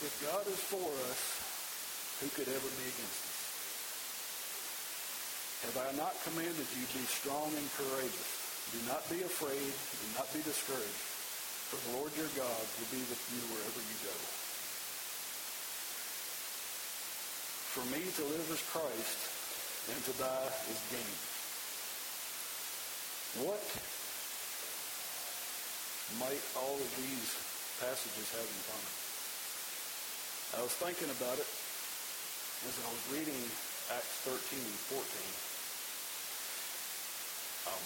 If God is for us, who could ever be against us? Have I not commanded you, be strong and courageous? Do not be afraid, do not be discouraged, for the Lord your God will be with you wherever you go. For me to live is Christ, and to die is gain. What might all of these passages have in common? I was thinking about it as I was reading Acts 13 and 14. Um,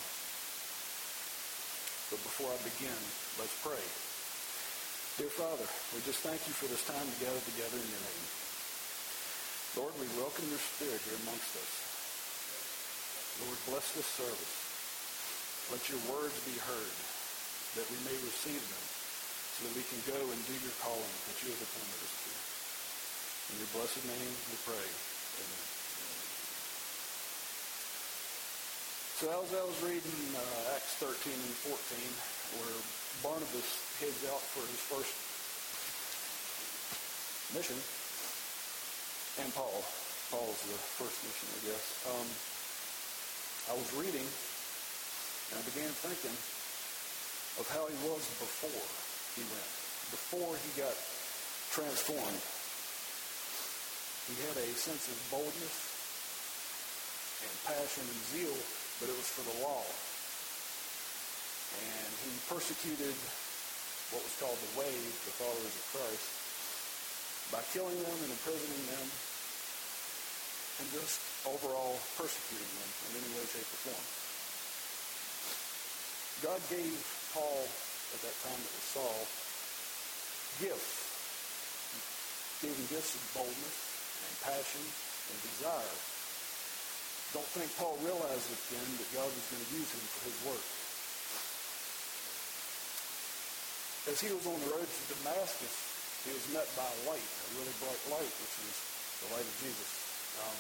but before I begin, let's pray. Dear Father, we just thank you for this time to gather together in your name. Lord, we welcome your spirit here amongst us. Lord, bless this service. Let your words be heard, that we may receive them, so that we can go and do your calling that you have appointed us. In your blessed name we pray. Amen. So as I was reading uh, Acts 13 and 14, where Barnabas heads out for his first mission, and Paul. Paul's the first mission, I guess. Um, I was reading, and I began thinking of how he was before he went, before he got transformed. He had a sense of boldness and passion and zeal, but it was for the law. And he persecuted what was called the Way, the followers of Christ, by killing them and imprisoning them and just overall persecuting them in any way, shape, or form. God gave Paul, at that time it was Saul, gifts. He gave him gifts of boldness passion and desire. Don't think Paul realized it then that God was going to use him for his work. As he was on the road to Damascus, he was met by a light, a really bright light, which was the light of Jesus. Um,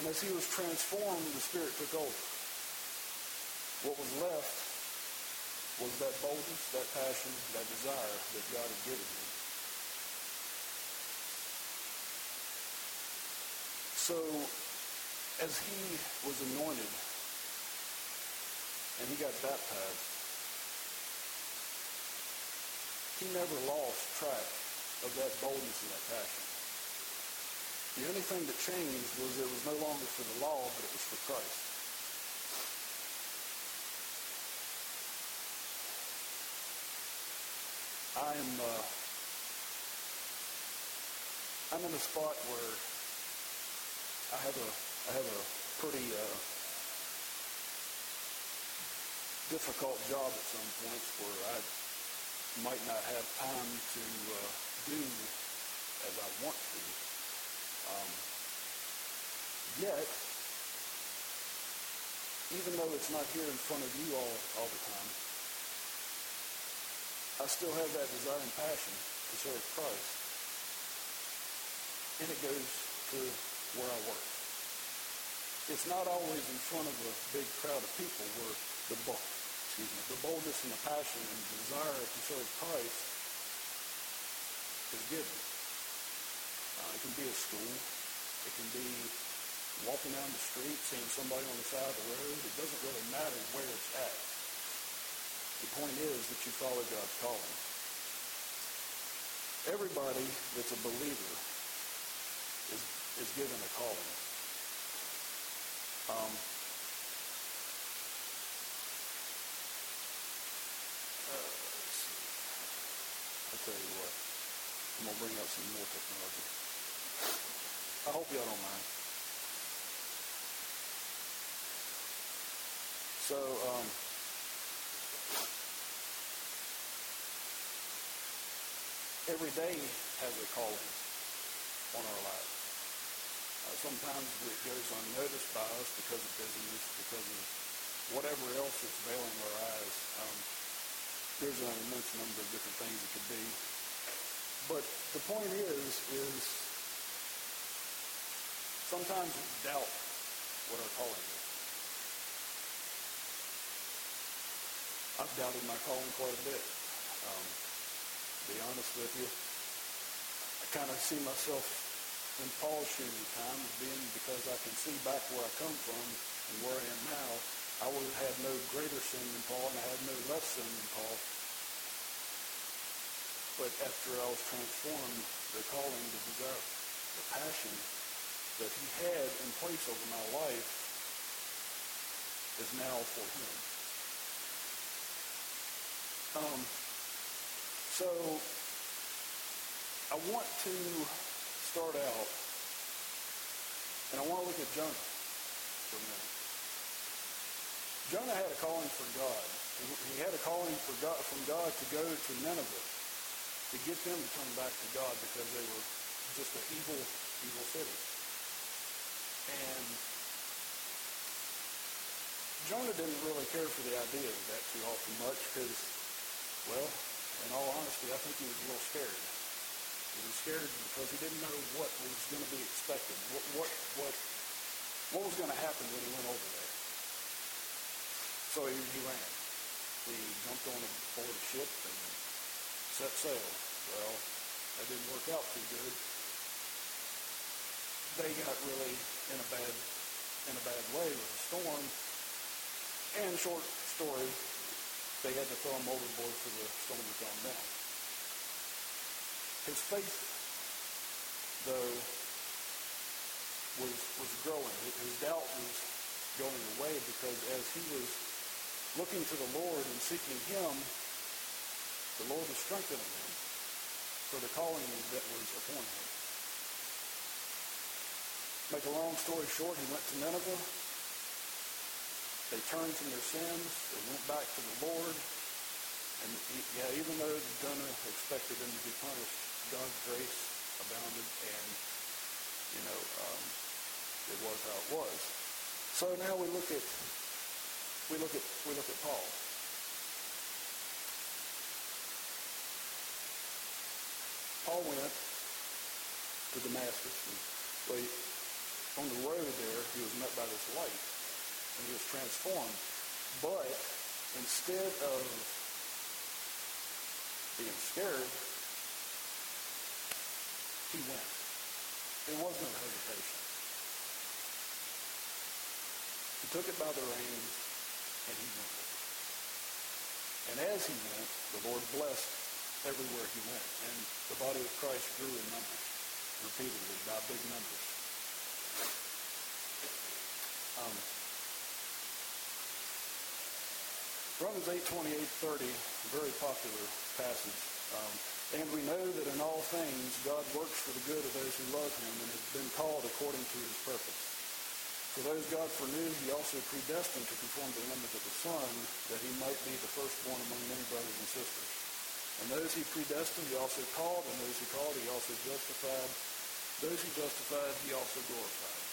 and as he was transformed, the Spirit took over. What was left was that boldness, that passion, that desire that God had given him. So, as he was anointed and he got baptized, he never lost track of that boldness and that passion. The only thing that changed was it was no longer for the law, but it was for Christ. I'm uh, I'm in a spot where I have a I have a pretty uh, difficult job at some points where I might not have time to uh, do as I want to. Um, yet, even though it's not here in front of you all all the time, I still have that desire and passion to serve Christ. And it goes to where I work. It's not always in front of a big crowd of people where the, excuse me, the boldness and the passion and the desire to serve Christ is given. Uh, it can be a school. It can be walking down the street, seeing somebody on the side of the road. It doesn't really matter where it's at. The point is that you follow God's calling. Everybody that's a believer is, given a calling. Um, uh, I'll tell you what. I'm to bring out some more technology. I hope y'all don't mind. So, um, every day has a calling on our lives. Sometimes it goes unnoticed by us because of busyness, because of whatever else that's veiling our eyes. Um, there's an immense number of different things it could be. But the point is, is sometimes we doubt what our calling is. I've doubted my calling quite a bit. Um, be honest with you. I kind of see myself in Paul's shoes at times, being because I can see back where I come from and where I am now. I would have had no greater sin than Paul, and I had no less sin than Paul. But after I was transformed, the calling, the desire, the passion that he had in place over my life is now for him. Um, so I want to start out, and I want to look at Jonah for a minute. Jonah had a calling for God. He had a calling for God, from God to go to Nineveh to get them to turn back to God because they were just an evil, evil city. And Jonah didn't really care for the idea of that too often much because, well, in all honesty, I think he was a little scared. He was scared because he didn't know what was going to be expected, what what what, what was going to happen when he went over there. So he, he ran. He jumped on a board of ship and set sail. Well, that didn't work out too good. They got really in a bad in a bad way with the storm. And short story, they had to throw him overboard for the storm to calm down. His faith, though, was was growing. His doubt was going away because as he was looking to the Lord and seeking Him, the Lord was strengthening him for the calling that was upon him. Make a long story short, he went to Nineveh. They turned from their sins. They went back to the Lord. And yeah, even though Jonah expected them to be punished, God's grace abounded, and you know um, it was how it was. So now we look at we look at we look at Paul. Paul went to Damascus, and well, on the road there, he was met by this light, and he was transformed. But instead of being scared, he went. There was no hesitation. He took it by the reins, and he went. And as he went, the Lord blessed everywhere he went. And the body of Christ grew in numbers, repeatedly, by big numbers. Um, Romans 8, 28, 30, very popular passage. Um, and we know that in all things God works for the good of those who love him and have been called according to his purpose. For those God foreknew, he also predestined to conform to the image of the Son, that he might be the firstborn among many brothers and sisters. And those he predestined, he also called, and those he called, he also justified. Those he justified, he also glorified.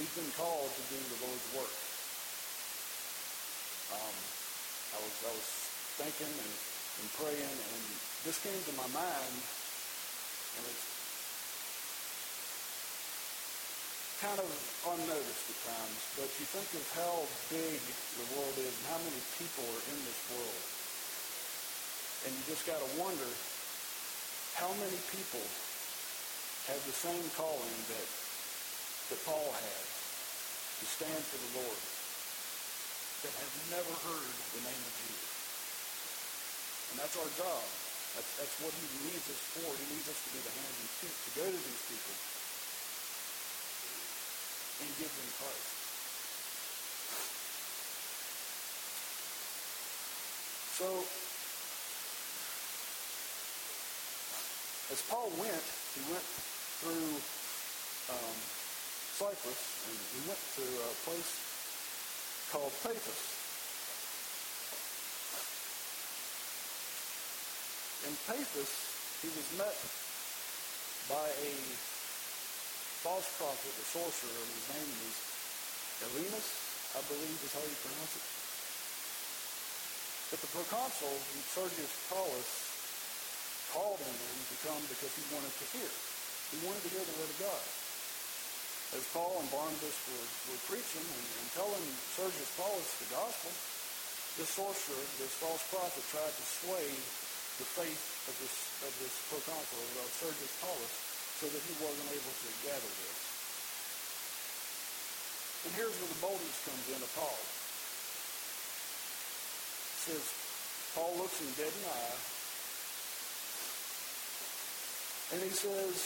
We've been called to do the Lord's work. Um, I was I was thinking and, and praying, and this came to my mind, and it's kind of unnoticed at times, but you think of how big the world is and how many people are in this world. And you just got to wonder how many people have the same calling that, that Paul had to stand for the Lord never heard the name of Jesus. And that's our job. That's, that's what he needs us for. He needs us to be the hands and feet to go to these people and give them Christ. So, as Paul went, he went through um, Cyprus, and he went to a place called Paphos. In Paphos, he was met by a false prophet, a sorcerer, his name is Elymas, I believe is how you pronounce it. But the proconsul, Sergius Paulus, called on him to come because he wanted to hear. He wanted to hear the word of God. As Paul and Barnabas were, were preaching and, and telling Sergius Paulus the gospel, this sorcerer, this false prophet, tried to sway the faith of this of this proconsul, of Sergius Paulus, so that he wasn't able to gather this. And here's where the boldness comes in of Paul. It says, Paul looks him dead in the eye, and he says,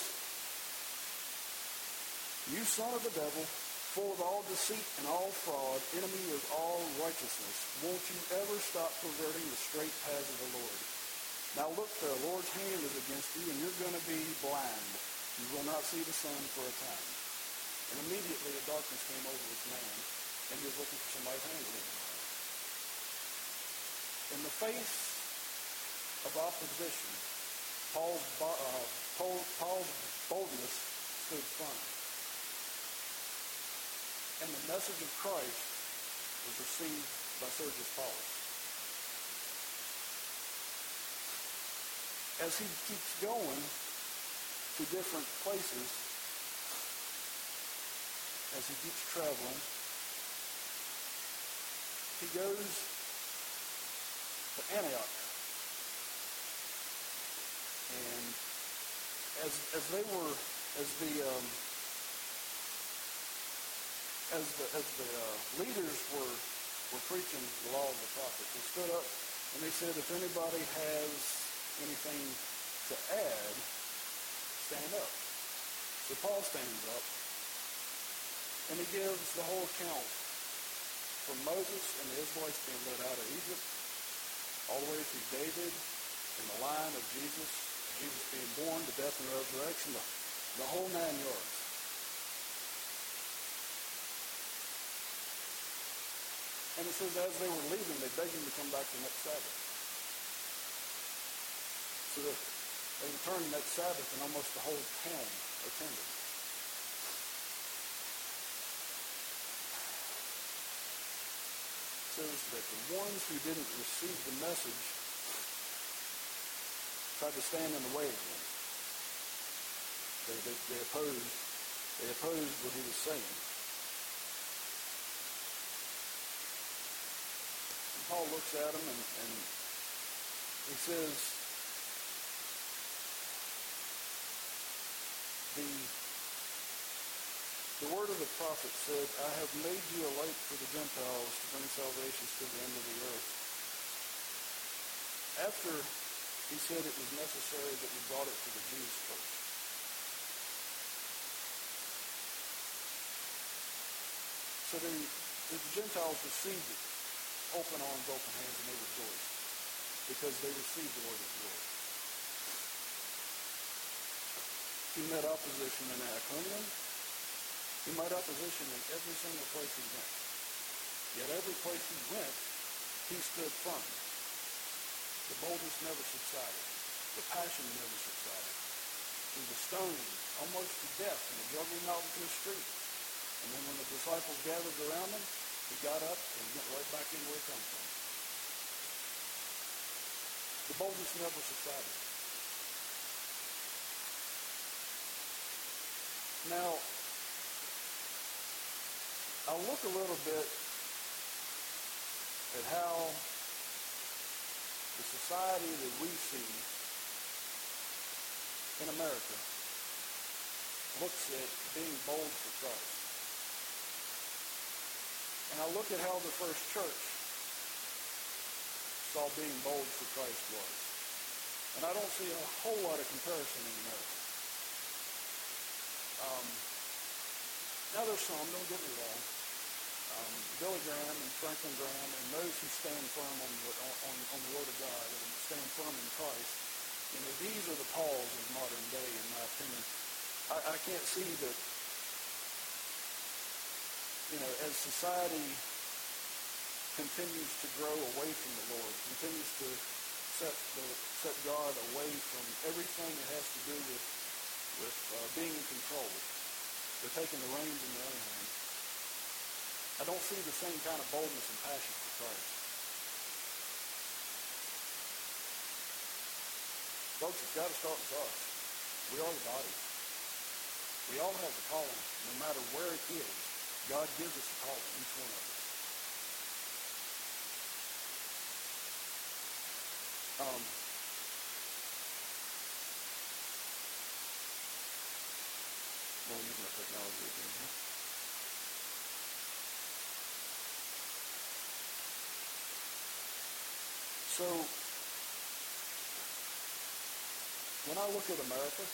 You son of the devil, full of all deceit and all fraud, enemy of all righteousness, won't you ever stop perverting the straight path of the Lord? Now look, the Lord's hand is against you, and you're going to be blind. You will not see the sun for a time. And immediately a darkness came over this man, and he was looking for somebody's hand to him. In the face of opposition, Paul's, uh, Paul, Paul's boldness stood firm. And the message of Christ was received by Sergius Paulus. As he keeps going to different places, as he keeps traveling, he goes to Antioch. And as, as they were, as the, um, as the, as the uh, leaders were, were preaching the law of the prophets, they stood up and they said, if anybody has anything to add, stand up. So Paul stands up and he gives the whole account from Moses and the Israelites being led out of Egypt all the way through David and the line of Jesus, Jesus being born, the death and resurrection, the, the whole nine yards. And it says as they were leaving, they begged him to come back the next Sabbath. That they returned next Sabbath and almost the whole town attended. says that the ones who didn't receive the message tried to stand in the way of him. They, they, they opposed they opposed what he was saying. Paul looks at him and, and he says, the the word of the prophet said, I have made you a light for the Gentiles to bring salvation to the end of the earth. After he said it was necessary that we brought it to the Jews first. So the, the Gentiles received it, open arms, open hands, and they rejoiced because they received the word of the Lord. He met opposition in Iconium, he met opposition in every single place he went. Yet every place he went, he stood firm. The boldness never subsided. The passion never subsided. He was stoned almost to death and the him out the street. And then when the disciples gathered around him, he got up and went right back in where he come from. The boldness never subsided. Now, I'll look a little bit at how the society that we see in America looks at being bold for Christ. And I look at how the first church saw being bold for Christ was. And I don't see a whole lot of comparison in America. Um, now there's some, don't get me wrong um, Billy Graham and Franklin Graham and those who stand firm on the, on, on the Word of God and stand firm in Christ, you know, these are the Pauls of modern day, in my opinion. I, I can't see that, you know, as society continues to grow away from the Lord, continues to set, the, set God away from everything that has to do with, with uh, being in control. They're taking the reins in their own hands. I don't see the same kind of boldness and passion for Christ. Folks, it's got to start with us. We are the body. We all have a calling, no matter where it is. God gives us a calling, each one of us. Um, we'll use my technology again. So, when I look at America,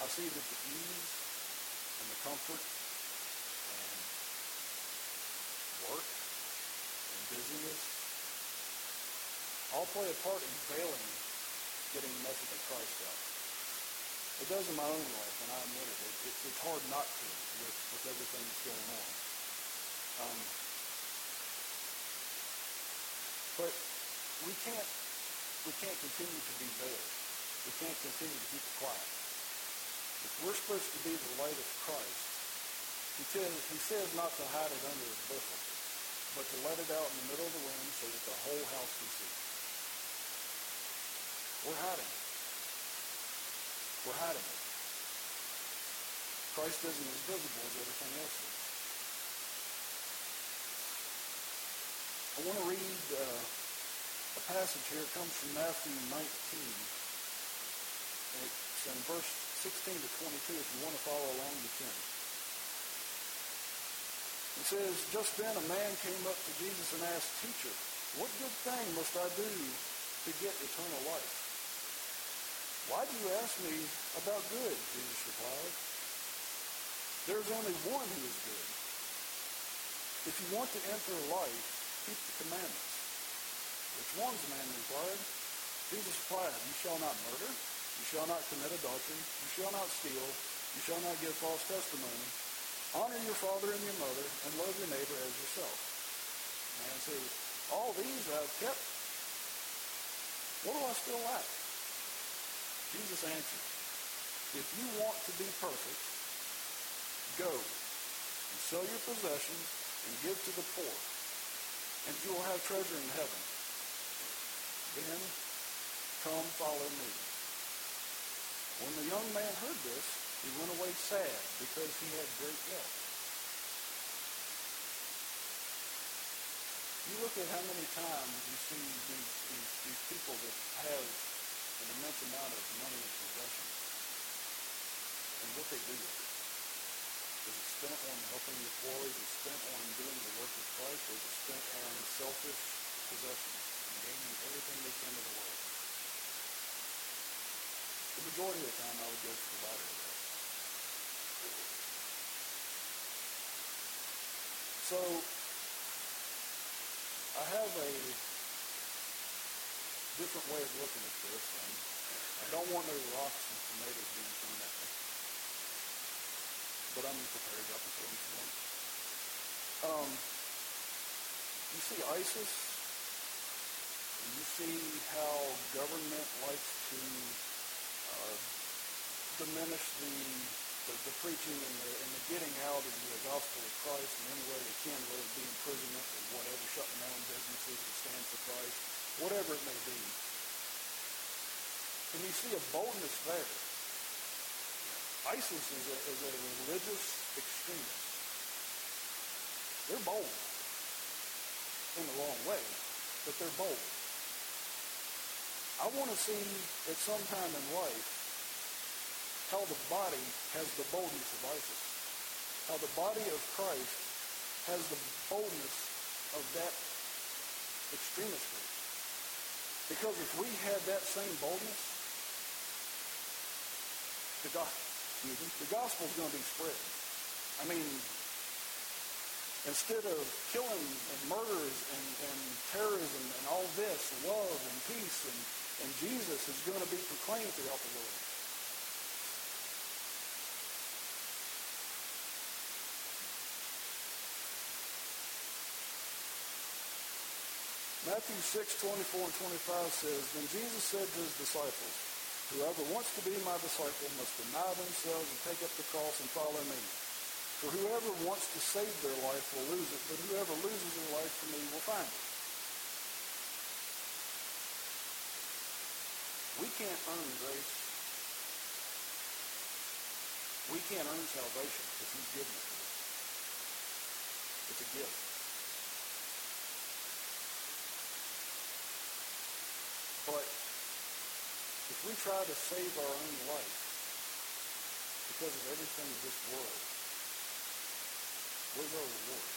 I see that the ease and the comfort and work and busyness all play a part in failing getting the message of Christ out. It does in my own life, and I admit it. it, it it's hard not to with, with everything that's going on. Um, but we can't we can't continue to be veiled. We can't continue to keep it quiet. If we're supposed to be the light of Christ, he says, he says not to hide it under a bushel, but to let it out in the middle of the room so that the whole house can see. We're hiding it. We're hiding it. Christ isn't as visible as everything else is. I want to read uh, a passage here. It comes from Matthew 19. And it's in verse 16 to 22. If you want to follow along, you can. It says, Just then a man came up to Jesus and asked, Teacher, what good thing must I do to get eternal life? Why do you ask me about good? Jesus replied. There's only one who is good. If you want to enter life, keep the commandments. Which ones, man inquired. Jesus replied, You shall not murder. You shall not commit adultery. You shall not steal. You shall not give false testimony. Honor your father and your mother, and love your neighbor as yourself. Man says, All these I've kept. What do I still lack? Jesus answered, If you want to be perfect, go and sell your possessions and give to the poor, and you will have treasure in heaven. Then come follow me. When the young man heard this, he went away sad because he had great wealth. You look at how many times you see these, these, these people that have an immense amount of money and possessions and what they do with it. Is it spent on helping the poor? Is it spent on doing the work of Christ? Or is it spent on selfish possessions and gaining everything they can of the world? The majority of the time, I would go for the that. So, I have a different way of looking at this, and I don't want no rocks and tomatoes being thrown at me. But I'm prepared. Throw them if you. Um, you see ISIS, and you see how government likes to uh, diminish the, the, the preaching and the, and the getting out of the gospel of Christ in any way they can, whether it be imprisonment or whatever, shutting down businesses that stand for Christ, whatever it may be. And you see a boldness there. ISIS is a, is a religious extremist. They're bold. In the wrong way, but they're bold. I want to see at some time in life how the body has the boldness of ISIS. How the body of Christ has the boldness of that extremist group. Because if we had that same boldness, the gospel, excuse me, the gospel is going to be spread. I mean, instead of killing and murders and, and terrorism and all this, love and peace and, and Jesus is going to be proclaimed throughout the world. Matthew 6, 24 and 25 says, Then Jesus said to his disciples, Whoever wants to be my disciple must deny themselves and take up the cross and follow me. For whoever wants to save their life will lose it, but whoever loses their life for me will find it. We can't earn grace. We can't earn salvation because he's given it to us. It's a gift. But if we try to save our own life because of everything in this world, where's our reward?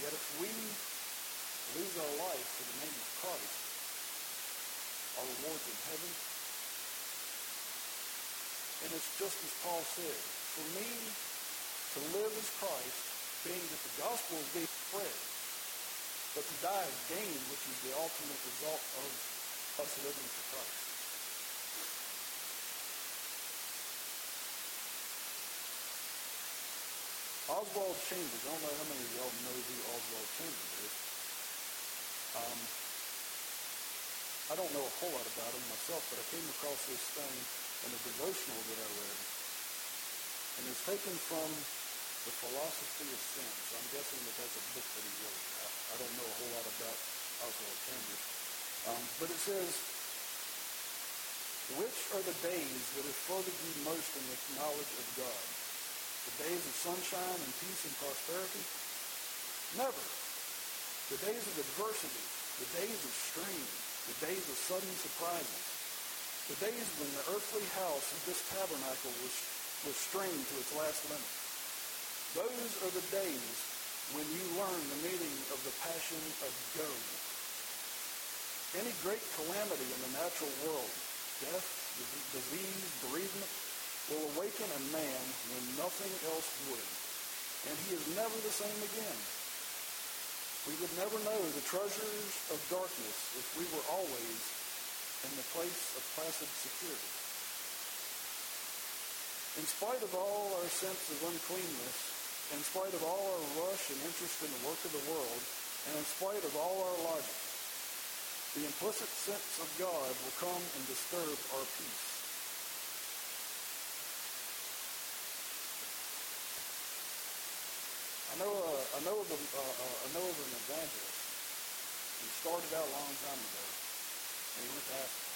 Yet if we lose our life for the name of Christ, our reward's in heaven. And it's just as Paul said, for me to live as Christ, being that the gospel is being spread, but to die is gain, which is the ultimate result of us living for Christ. Oswald Chambers, I don't know how many of y'all know who Oswald Chambers is. Um, I don't know a whole lot about him myself, but I came across this thing in a devotional that I read. And it's taken from The Philosophy of Sin. So I'm guessing that that's a book that he wrote. I, I don't know a whole lot about Oswald Chambers. Um, but it says, which are the days that have furthered you most in the knowledge of God? The days of sunshine and peace and prosperity? Never. The days of adversity, the days of strain, the days of sudden surprises, the days when the earthly house of this tabernacle was, was strained to its last limit. Those are the days when you learn the meaning of the passion of go. Any great calamity in the natural world, death, disease, bereavement, will awaken a man when nothing else would. And he is never the same again. We would never know the treasures of darkness if we were always in the place of placid security. In spite of all our sense of uncleanness, in spite of all our rush and interest in the work of the world, and in spite of all our logic, the implicit sense of God will come and disturb our peace. I know, uh, I know of uh, uh, I know of an evangelist who started out a long time ago, and he went to Africa.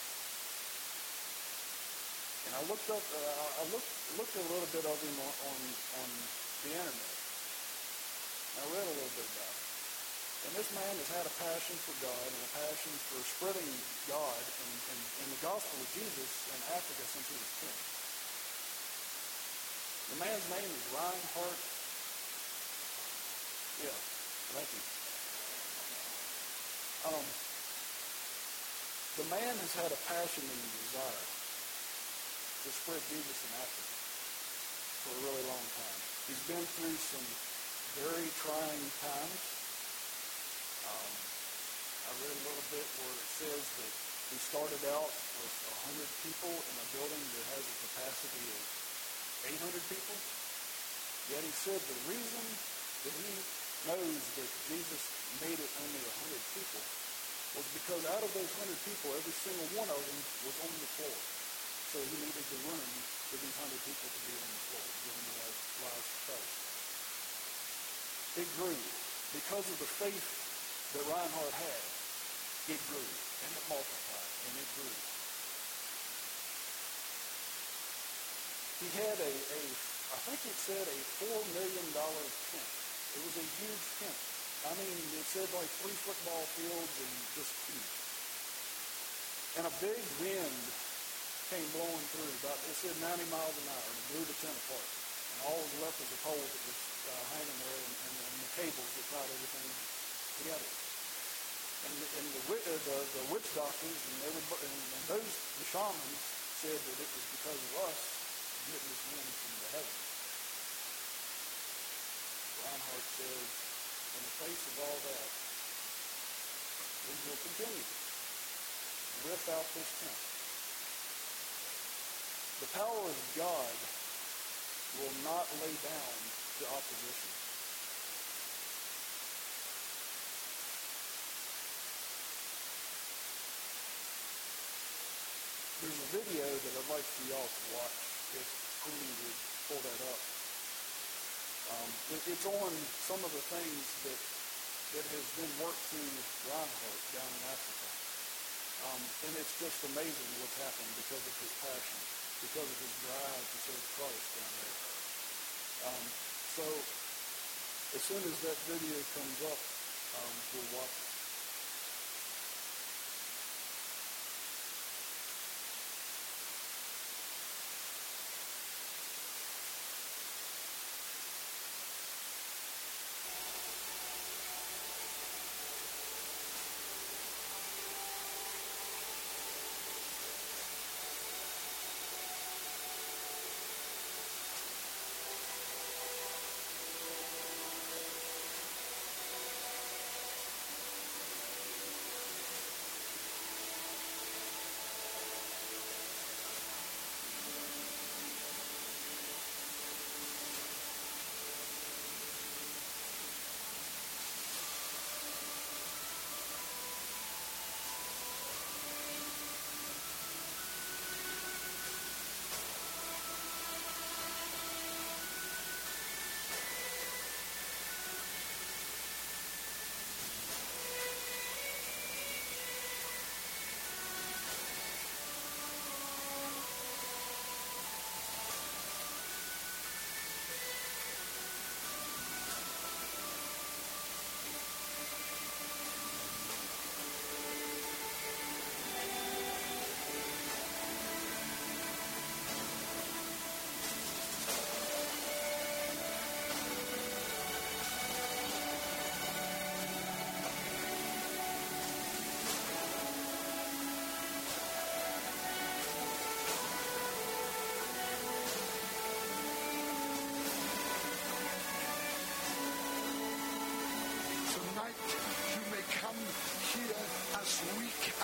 And I looked up, uh, I looked looked a little bit of him on on, on the internet. And I read a little bit about him. And this man has had a passion for God and a passion for spreading God and, and, and the gospel of Jesus in Africa since he was 10. The man's name is Reinhard yeah, thank you. Um, the man has had a passion and a desire to spread Jesus in Africa for a really long time. He's been through some very trying times. Um, I read a little bit where it says that he started out with 100 people in a building that has a capacity of 800 people. Yet he said the reason that he knows that Jesus made it only 100 people was because out of those 100 people, every single one of them was on the floor. So he needed the room for these 100 people to be on the floor, giving their lives to Christ. It grew. Because of the faith that Reinhard had, it grew, and it multiplied, and it grew. He had a, a I think it said a $4 million tent it was a huge tent. I mean, it said like three football fields and just huge. And a big wind came blowing through. About it said 90 miles an hour, and it blew the tent apart. And all was left was a pole that was uh, hanging there, and, and, and the cables that tied everything together. And, the, and the, uh, the, the witch doctors and, and, those the shamans said that it was because of us getting this wind from the heavens. Reinhard says, in the face of all that, we will continue lift out this tent. The power of God will not lay down to opposition. There's a video that I'd like for y'all to watch if Queen would pull that up. Um, it, it's on some of the things that that has been worked through Reinhard down in Africa. Um, and it's just amazing what's happened because of his passion, because of his drive to serve Christ down there. Um, so as soon as that video comes up, um, we'll watch it.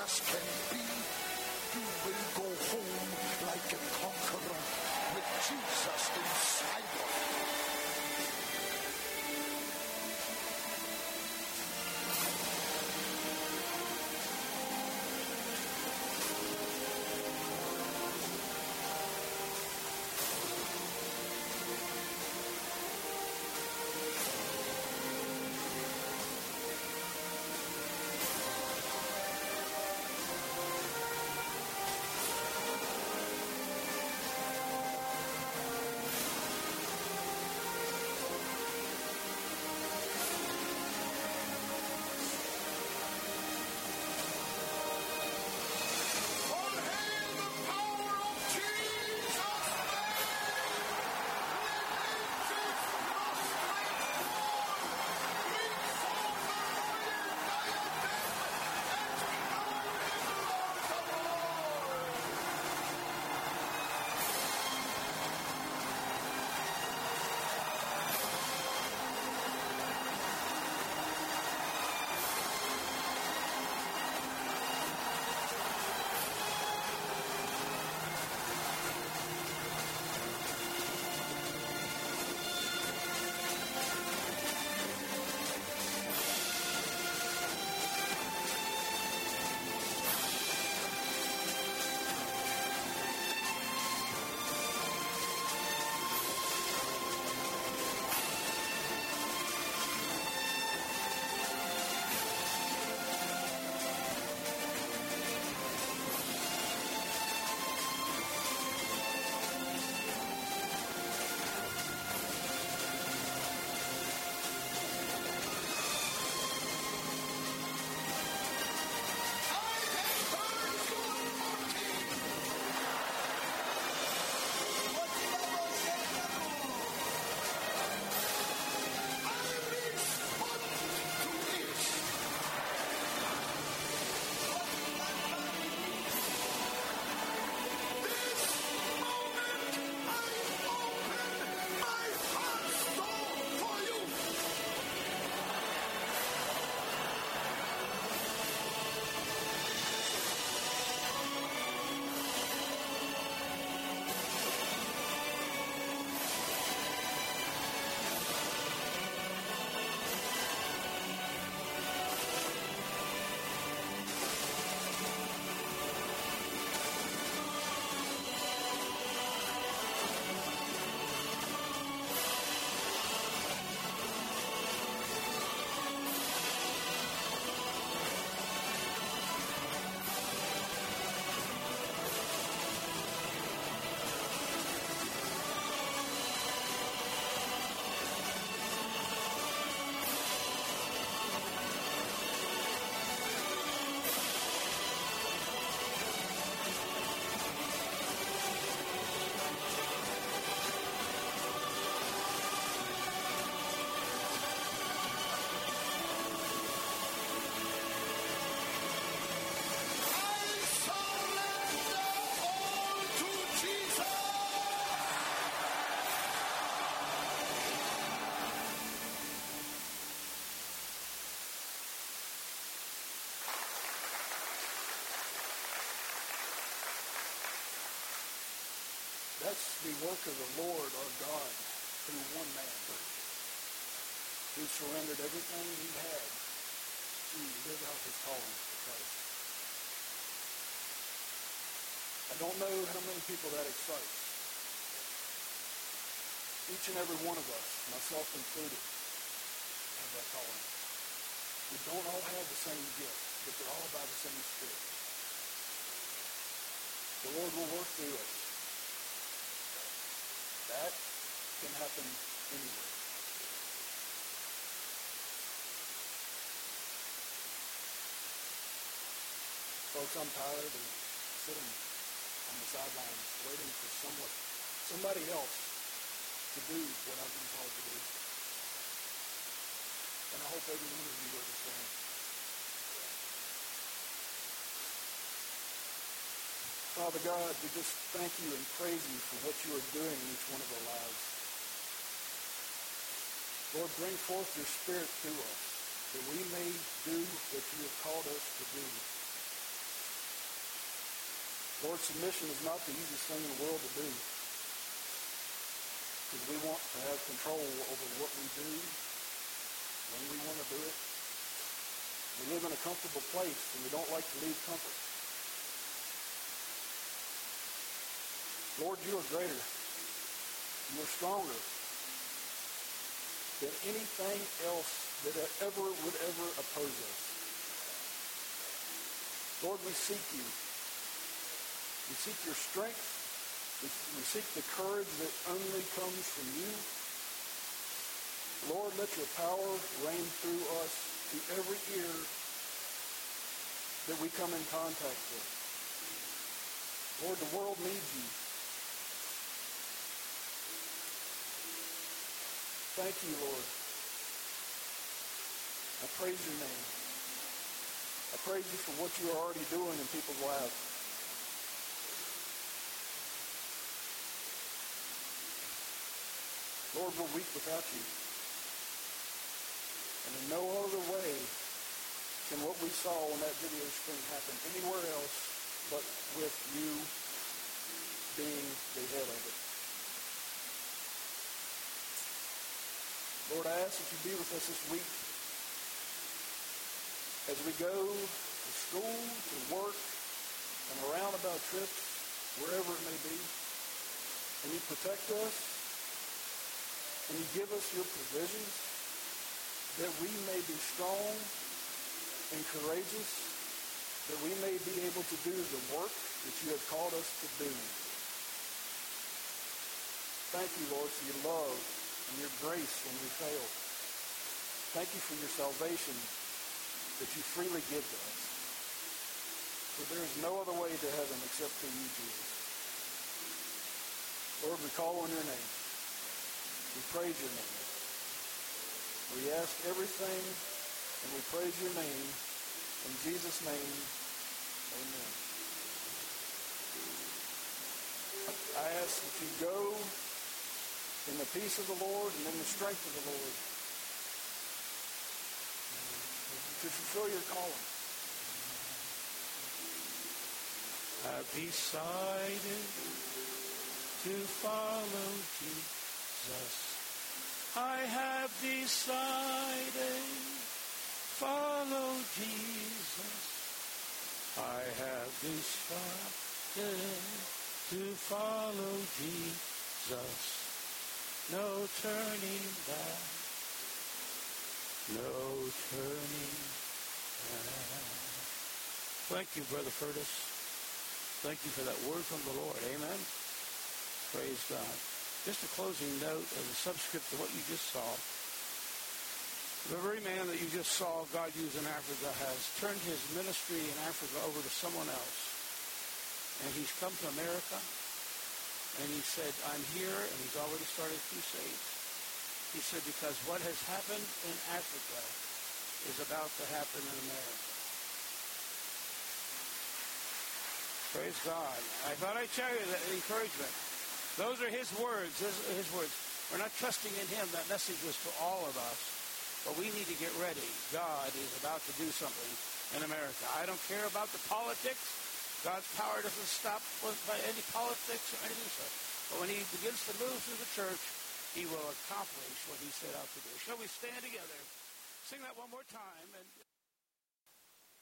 As can be, you will go home That's the work of the Lord our God through one man who surrendered everything he had to live out his calling for Christ. I don't know how many people that excites. Each and every one of us, myself included, have that calling. We don't all have the same gift, but they're all by the same Spirit. The Lord will work through us. That can happen anywhere. Folks, I'm tired of sitting on the sidelines waiting for someone, somebody else to do what I've been called to do. And I hope every one of you understand. Father God, we just thank you and praise you for what you are doing in each one of our lives. Lord, bring forth your spirit through us that we may do what you have called us to do Lord, submission is not the easiest thing in the world to do. Because we want to have control over what we do, when we want to do it. We live in a comfortable place, and we don't like to leave comfort. Lord, you are greater. You are stronger than anything else that ever would ever oppose us. Lord, we seek you. We seek your strength. We, we seek the courage that only comes from you. Lord, let your power reign through us to every ear that we come in contact with. Lord, the world needs you. Thank you, Lord. I praise your name. I praise you for what you are already doing in people's lives. Lord, we're weak without you. And in no other way can what we saw on that video screen happen anywhere else but with you being the head of it. Lord, I ask that you be with us this week as we go to school, to work, and around about trips, wherever it may be. And you protect us, and you give us your provisions that we may be strong and courageous, that we may be able to do the work that you have called us to do. Thank you, Lord, for your love and your grace when we fail. Thank you for your salvation that you freely give to us. For there is no other way to heaven except through you, Jesus. Lord, we call on your name. We praise your name. We ask everything and we praise your name. In Jesus' name, amen. I ask that you go in the peace of the Lord and in the strength of the Lord to fulfill your calling. I've decided to follow Jesus. I have decided follow Jesus. I have decided to follow Jesus. No turning back. No turning back. Thank you, Brother Curtis. Thank you for that word from the Lord. Amen. Praise God. Just a closing note as a subscript to what you just saw. The very man that you just saw God use in Africa has turned his ministry in Africa over to someone else. And he's come to America and he said, I'm here, and he's already started crusades. He said, because what has happened in Africa is about to happen in America. Praise God. I thought I'd tell you that encouragement. Those are his words. His, his words. We're not trusting in him. That message was to all of us. But we need to get ready. God is about to do something in America. I don't care about the politics. God's power doesn't stop by any politics or anything such. But when he begins to move through the church, he will accomplish what he set out to do. Shall we stand together? Sing that one more time. And